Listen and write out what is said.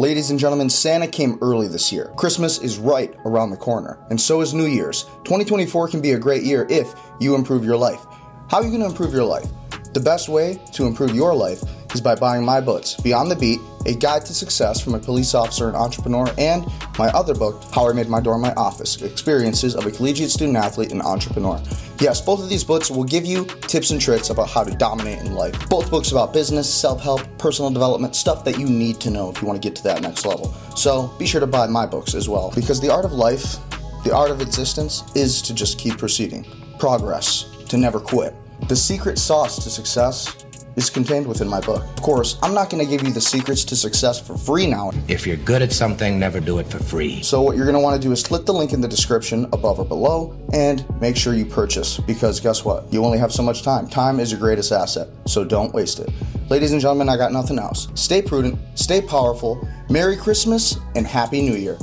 Ladies and gentlemen, Santa came early this year. Christmas is right around the corner, and so is New Year's. 2024 can be a great year if you improve your life. How are you going to improve your life? The best way to improve your life is by buying my books, Beyond the Beat, A Guide to Success from a Police Officer and Entrepreneur, and my other book, How I Made My Dorm My Office Experiences of a Collegiate Student Athlete and Entrepreneur. Yes, both of these books will give you tips and tricks about how to dominate in life. Both books about business, self help, personal development, stuff that you need to know if you want to get to that next level. So be sure to buy my books as well, because the art of life, the art of existence, is to just keep proceeding. Progress, to never quit. The secret sauce to success is contained within my book. Of course, I'm not going to give you the secrets to success for free now. If you're good at something, never do it for free. So, what you're going to want to do is click the link in the description above or below and make sure you purchase because guess what? You only have so much time. Time is your greatest asset, so don't waste it. Ladies and gentlemen, I got nothing else. Stay prudent, stay powerful, Merry Christmas, and Happy New Year.